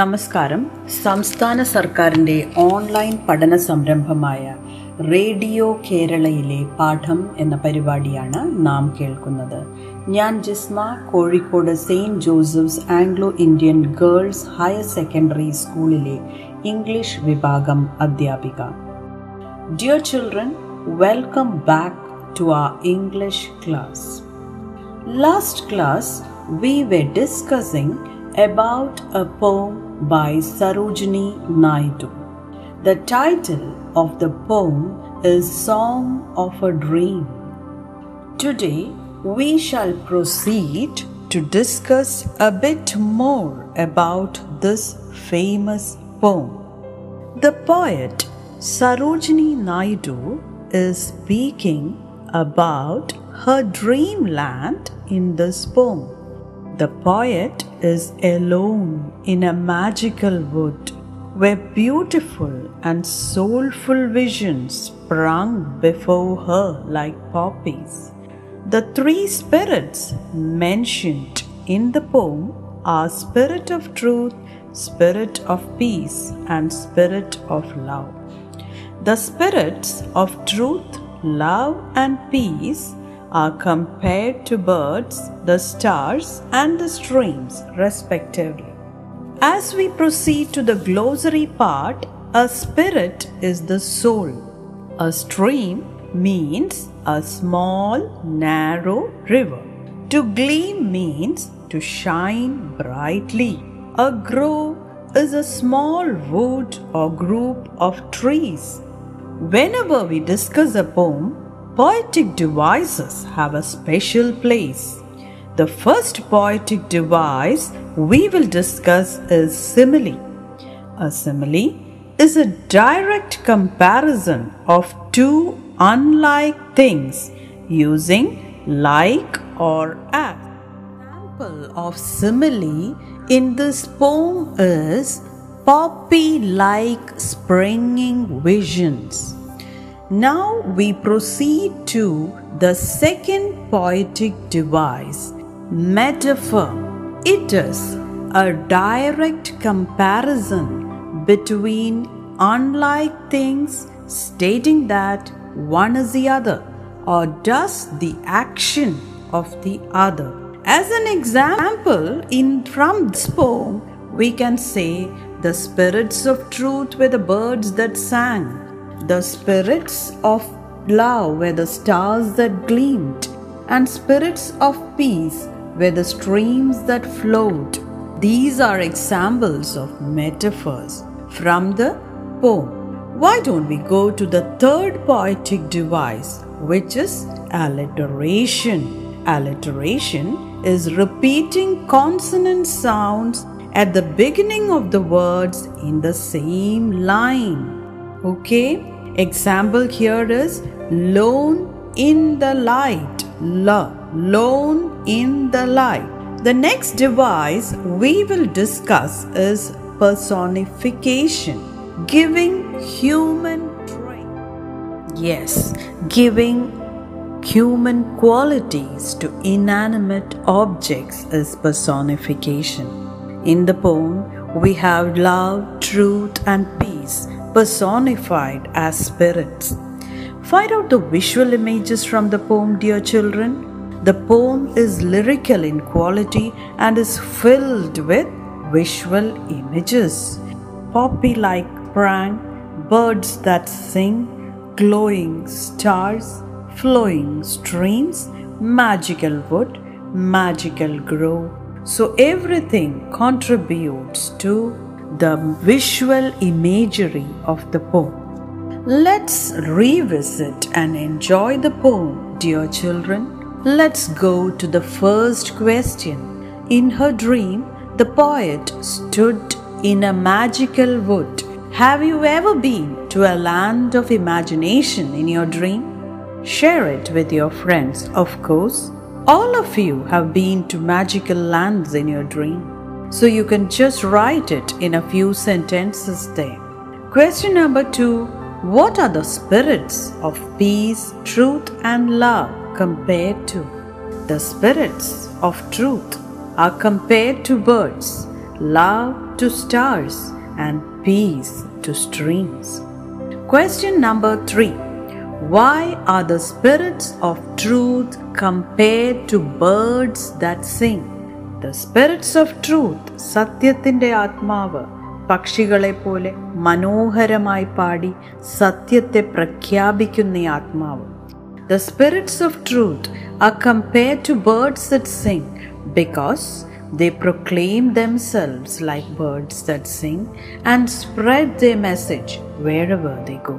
നമസ്കാരം. സംസ്ഥാന സർക്കാരിന്റെ ഓൺലൈൻ പഠന സംരംഭമായ റേഡിയോ കേരളയിലെ പാഠം എന്ന പരിപാടിയാണ് നാം കേൾക്കുന്നത്. ഞാൻ Jisma Kozhikode saint Joseph's Anglo Indian girls higher secondary സ്കൂളിലെ ഇംഗ്ലീഷ് വിഭാഗം അധ്യാപിക. Dear children welcome back to ആ English class last class we were discussing about a poem by Sarojini Naidu. The title of the poem is Song of a Dream. Today we shall proceed to discuss a bit more about this famous poem. The poet Sarojini Naidu is speaking about her dreamland in this poem. The poet is alone in a magical wood where beautiful and soulful visions sprung before her like poppies. The three spirits mentioned in the poem are spirit of truth, spirit of peace, and spirit of love. The spirits of truth, love, and peace are compared to birds, the stars, and the streams, respectively. As we proceed to the glossary part, a spirit is the soul. A stream means a small, narrow river. To gleam means to shine brightly. A grove is a small wood or group of trees. Whenever we discuss a poem, poetic devices have a special place. The first poetic device we will discuss is simile. A simile is a direct comparison of two unlike things using like or as. Example of simile in this poem is poppy like springing visions. Now we proceed to the second poetic device, metaphor. It is a direct comparison between unlike things, stating that one is the other or does the action of the other. As an example, in from this poem, we can say the spirits of truth were the birds that sang, the spirits of love were the stars that gleamed, and spirits of peace were the streams that flowed. These are examples of metaphors from the poem. Why don't we go to the third poetic device, which is alliteration? Alliteration is repeating consonant sounds at the beginning of the words in the same line. Okay? Example here is lone in the light. La, lone in the light. The next device we will discuss is personification, giving human trait. Yes, giving human qualities to inanimate objects is personification. In the poem, we have love, truth, and peace personified as spirits. Find out the visual images from the poem, dear children. The poem is lyrical in quality and is filled with visual images. Poppy like prang, birds that sing, glowing stars, flowing streams, magical wood, magical grove. So everything contributes to the visual imagery of the poem. Let's revisit and enjoy the poem, dear children. Let's go to the first question. In her dream, the poet stood in a magical wood. Have you ever been to a land of imagination in your dream? Share it with your friends, of course. All of you have been to magical lands in your dream. So you can just write it in a few sentences there. Question number two What are the spirits of peace, truth, and love compared to? The spirits of truth are compared to birds, love to stars, and peace to streams. Question number three Why are the spirits of truth compared to birds that sing? The spirits of truth, സത്യത്തിൻ്റെ ആത്മാവ് പക്ഷികളെ പോലെ മനോഹരമായി പാടി സത്യത്തെ പ്രഖ്യാപിക്കുന്ന ആത്മാവ് The spirits of truth are compared to birds that sing because they proclaim themselves like birds that sing and spread their message wherever they go.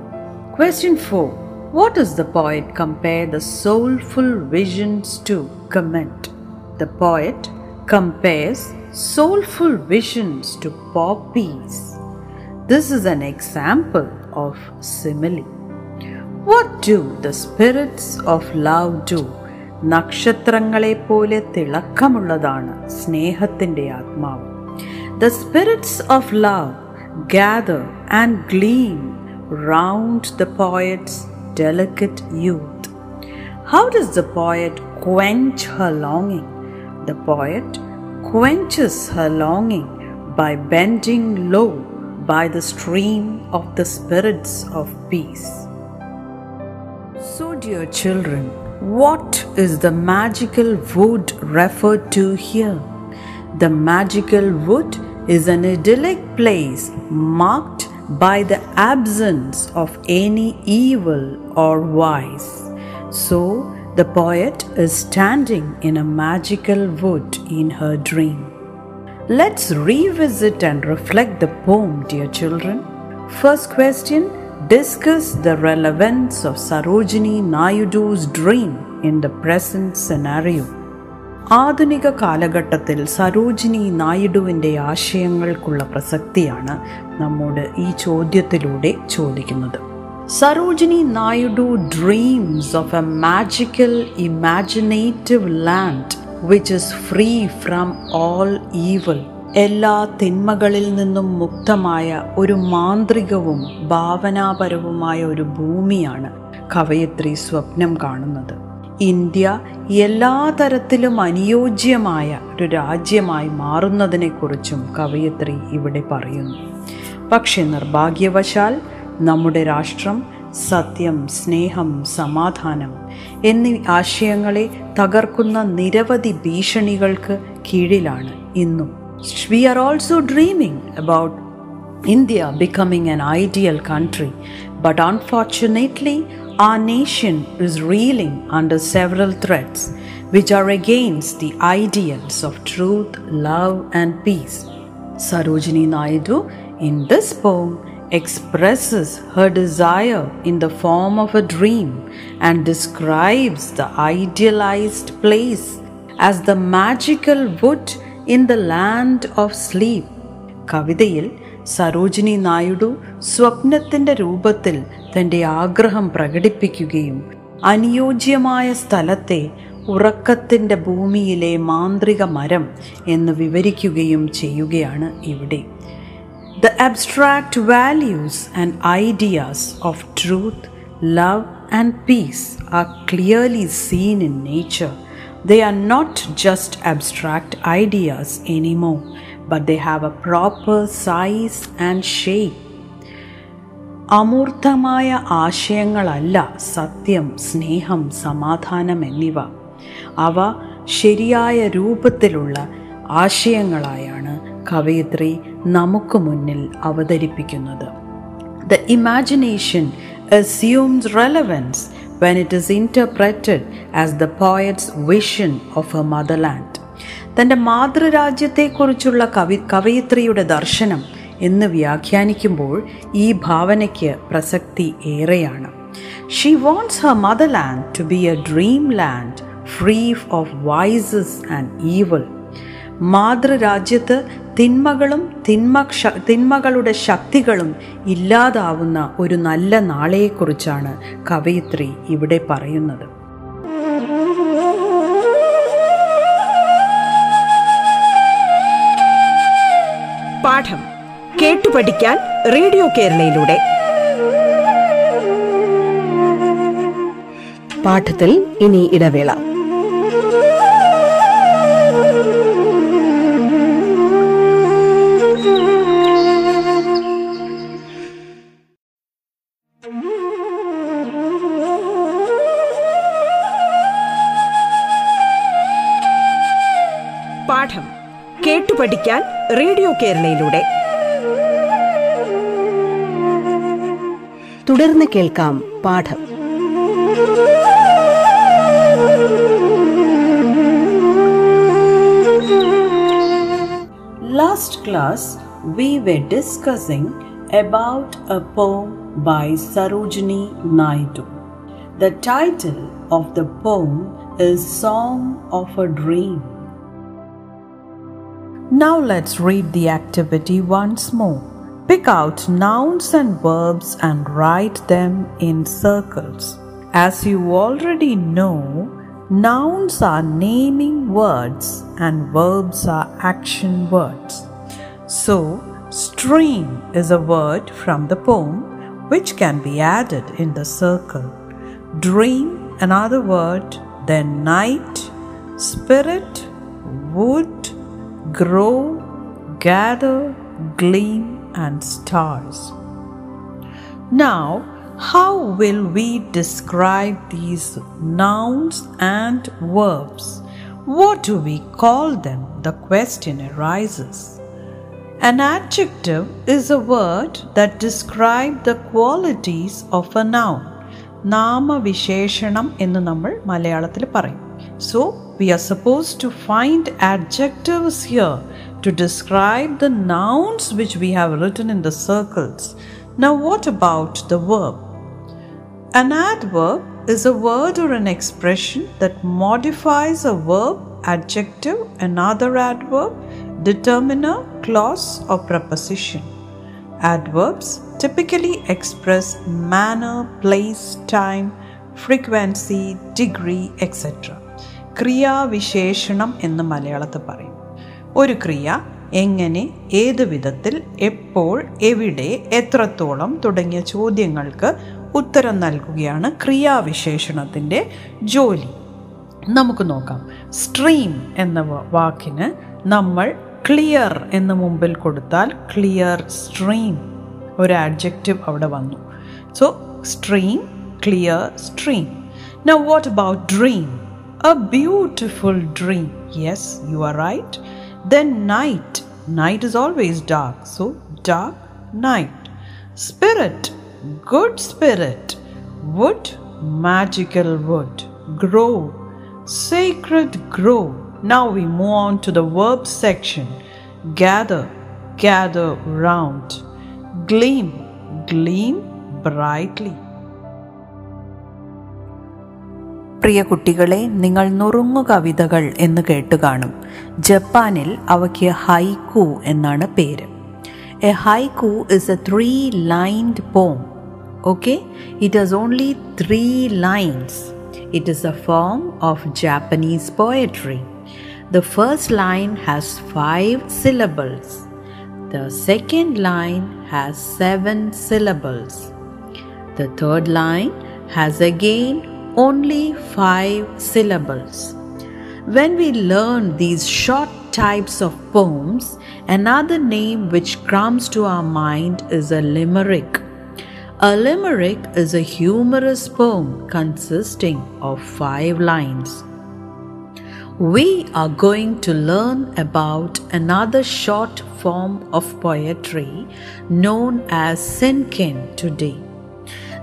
Question 4 What does the poet compare the soulful visions to? Comment. The poet compares soulful visions to poppies. This is an example of simile. What do the spirits of love do? നക്ഷത്രങ്ങളെ പോലെ തിളക്കമുള്ളതാണ് സ്നേഹത്തിൻ്റെ ആത്മാവ് the spirits of love gather and gleam round the poet's delicate youth. How does the poet quench her longing? the poet quenches her longing by bending low by the stream of the spirits of peace. So, dear children, what is the magical wood referred to here? The magical wood is an idyllic place marked by the absence of any evil or vice. So, the poet is standing in a magical wood in her dream. Let's revisit and reflect the poem, dear children. First question Discuss the relevance of Sarojini Naidu's dream in the present scenario. ആധുനിക കാലഘട്ടത്തിൽ സരോജിനി നായിഡുവിന്റെ ആശയങ്ങൾക്കുള്ള പ്രസക്തിയാണ് നമ്മോട് ഈ ചോദ്യത്തിലൂടെ ചോദിക്കുന്നത് Sarojini Naidu dreams of a magical imaginative land which is free from all evil എല്ലാ തിന്മകളിൽ നിന്നും മുക്തമായ ഒരു മാന്ത്രികവും ഭാവനാപരവുമായ ഒരു ഭൂമിയാണ് കവയത്രി സ്വപ്നം കാണുന്നത്. ഇന്ത്യ എല്ലാ തരത്തിലും അനുയോജ്യമായ ഒരു രാജ്യമായി മാറുന്നതിനെക്കുറിച്ചും കവയത്രി ഇവിടെ പറയുന്നു. പക്ഷെ നിർഭാഗ്യവശാൽ നമ്മുടെ രാഷ്ട്രം സത്യം സ്നേഹം സമാധാനം എന്നീ ആശയങ്ങളെ തകർക്കുന്ന നിരവധി ഭീഷണികൾക്ക് കീഴിലാണ് ഇന്നും we are also dreaming about India becoming an ideal country, but unfortunately, our nation is reeling under several threats which are against the ideals of truth, love, and peace. Sarojini Naidu, in this poem, expresses her desire in the form of a dream and describes the idealized place as the magical wood in the land of sleep. കവിതയിൽ സരോജിനി നായിഡു സ്വപ്നത്തിന്റെ രൂപത്തിൽ തന്റെ ആഗ്രഹം പ്രകടിപ്പിക്കുകയും അനുയോജ്യമായ സ്ഥലത്തെ ഉറക്കത്തിന്റെ ഭൂമിയിലെ മാന്ത്രിക മരം എന്ന് വിവരിക്കുകയും ചെയ്യുകയാണ് ഇവിടെ The abstract values and ideas of truth, love, and peace are clearly seen in nature. They are not just abstract ideas anymore, but they have a proper size and shape. അമൂർത്തമായ ആശയങ്ങളല്ല സത്യം സ്നേഹം സമാധാനം എന്നിവ അവ ശരിയായ രൂപത്തിലുള്ള ആശയങ്ങളായാണ് കവയിത്രി നമുക്ക് മുന്നിൽ അവതരിപ്പിക്കുന്നത്. The imagination assumes relevance when it is interpreted as the poet's vision of her motherland. തന്റെ മാതൃരാജ്യത്തെക്കുറിച്ചുള്ള കവി കവയിത്രിയുടെ ദർശനം എന്ന് വ്യാഖ്യാനിക്കുമ്പോൾ ഈ ഭാവനയ്ക്ക് പ്രസക്തി ഏറെയാണ്. She wants her motherland to be a dream land free of vices and evil മാതൃരാജ്യത്ത് തിന്മകളും തിന്മ തിന്മകളുടെ ശക്തികളും ഇല്ലാതാവുന്ന ഒരു നല്ല നാളെയെക്കുറിച്ചാണ് കവയിത്രി ഇവിടെ പറയുന്നത്. പാഠം കേട്ടു പഠിക്കാൻ റേഡിയോ കേരളയിലൂടെ. പാഠത്തിൽ ഇനി ഇടവേള. പഠിക്കാൻ റേഡിയോ കേരളയിലൂടെ. തുടർന്ന് കേൾക്കാം പാഠം. Last class we were discussing about a poem by Sarojini Naidu the title of the poem is song of a dream Now let's read the activity once more. Pick out nouns and verbs and write them in circles. As you already know, nouns are naming words and verbs are action words. So, stream is a word from the poem which can be added in the circle. Dream, another word, then night, spirit, wood, grow, gather, glean, and stars. Now, how will we describe these nouns and verbs? What do we call them? The question arises. An adjective is a word that describes the qualities of a noun. നാമവിശേഷണം എന്ന് നമ്മൾ മലയാളത്തിൽ പറയും So, we are supposed to find adjectives here to describe the nouns which we have written in the circles. Now, what about the verb? An adverb is a word or an expression that modifies a verb, adjective, another adverb, determiner, clause, or preposition. Adverbs typically express manner, place, time, frequency, degree, etc. ക്രിയാവിശേഷണം എന്ന് മലയാളത്തിൽ പറയും. ഒരു ക്രിയ എങ്ങനെ ഏത് വിധത്തിൽ എപ്പോൾ എവിടെ എത്രത്തോളം തുടങ്ങിയ ചോദ്യങ്ങൾക്ക് ഉത്തരം നൽകുകയാണ് ക്രിയാവിശേഷണത്തിന്റെ ജോലി. നമുക്ക് നോക്കാം. സ്ട്രീം എന്ന വാക്കിന് നമ്മൾ ക്ലിയർ എന്ന് മുമ്പിൽ കൊടുത്താൽ ക്ലിയർ സ്ട്രീം. ഒരു ആഡ്ജക്റ്റീവ് അവിടെ വന്നു. So stream clear stream now what about dream A beautiful dream. Yes, you are right. Then night. Night is always dark. So dark night. Spirit. Good spirit. Wood. Magical wood. Grow. Sacred grow. Now we move on to the verb section. Gather. Gather round. Gleam. Gleam brightly. പ്രിയ കുട്ടികളെ നിങ്ങൾ നുറുങ്ങു കവിതകൾ എന്ന് കേട്ട് കാണും ജപ്പാനിൽ അവയ്ക്ക് haiku എന്നാണ് പേര്. A haiku is a three lined poem okay it is only three lines it is a form of Japanese poetry the first line has five syllables the second line has seven syllables the third line has again only five syllables when we learn these short types of poems another name which comes to our mind is a limerick a limerick is a humorous poem consisting of five lines. We are going to learn about another short form of poetry known as Cinquain today.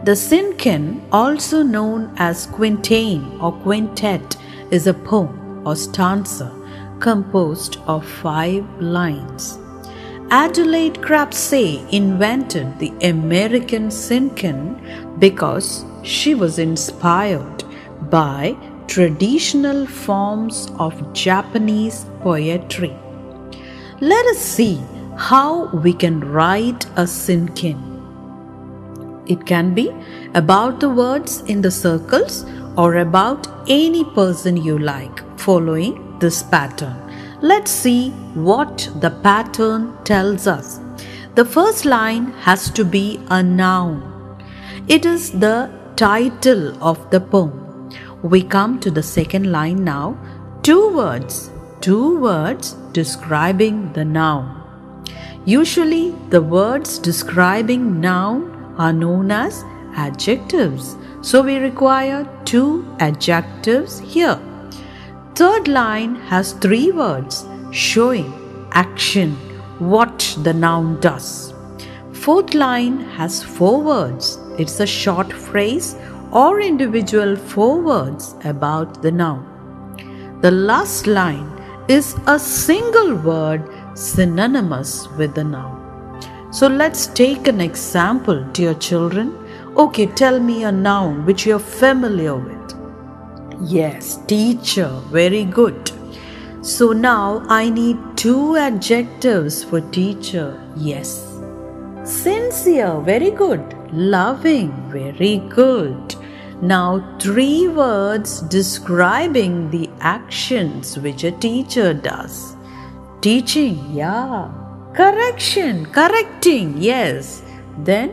The Cinquain, also known as quintain or quintet, is a poem or stanza composed of five lines. Adelaide Crapsey invented the American Cinquain because she was inspired by traditional forms of Japanese poetry. let us see how we can write a cinquain. It can be about the words in the circles or about any person you like following this pattern. Let's see what the pattern tells us. The first line has to be a noun. It is the title of the poem. We come to the second line now. Two words, two words describing the noun. Usually, the words describing noun are known as adjectives. So, we require two adjectives here. Third line has three words showing action, what the noun does. Fourth line has four words. It's a short phrase or individual four words about the noun. The last line is a single word synonymous with the noun. So let's take an example, dear children. Okay, tell me a noun which you're familiar with. Yes, teacher, very good. So now I need two adjectives for teacher. Yes. Sincere, very good. Loving, very good. Now, three words describing the actions which a teacher does. Teaching, yeah. Correction, correcting, yes. Then,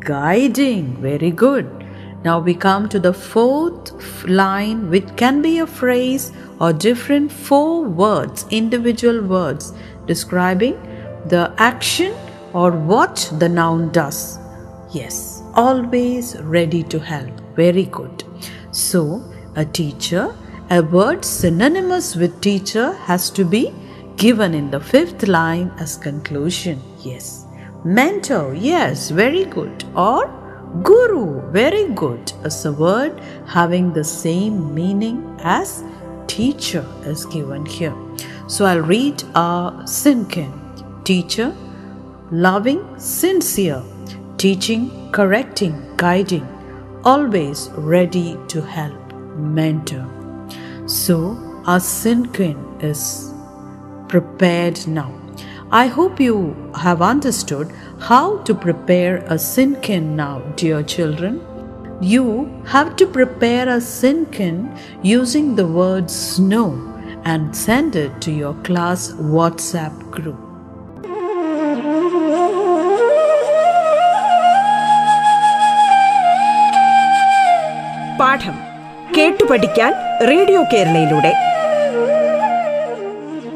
guiding, very good. Now we come to the fourth line, which can be a phrase or different four words, individual words describing the action or what the noun does. Yes, always ready to help. Very good. So, a teacher, a word synonymous with teacher has to be given in the fifth line as conclusion. Yes. Mentor, yes, very good. Or Guru, very good, as a word having the same meaning as teacher is given here. So I'll read our Cinquain. Teacher, loving, sincere, teaching, correcting, guiding, always ready to help, mentor. So a Cinquain is prepared now. I hope you have understood how to prepare a cinquain now, dear children. You have to prepare a cinquain using the word snow and send it to your class WhatsApp group. പാഠം കേട്ടു പഠിക്കാൻ radio കേരളയിലൂടെ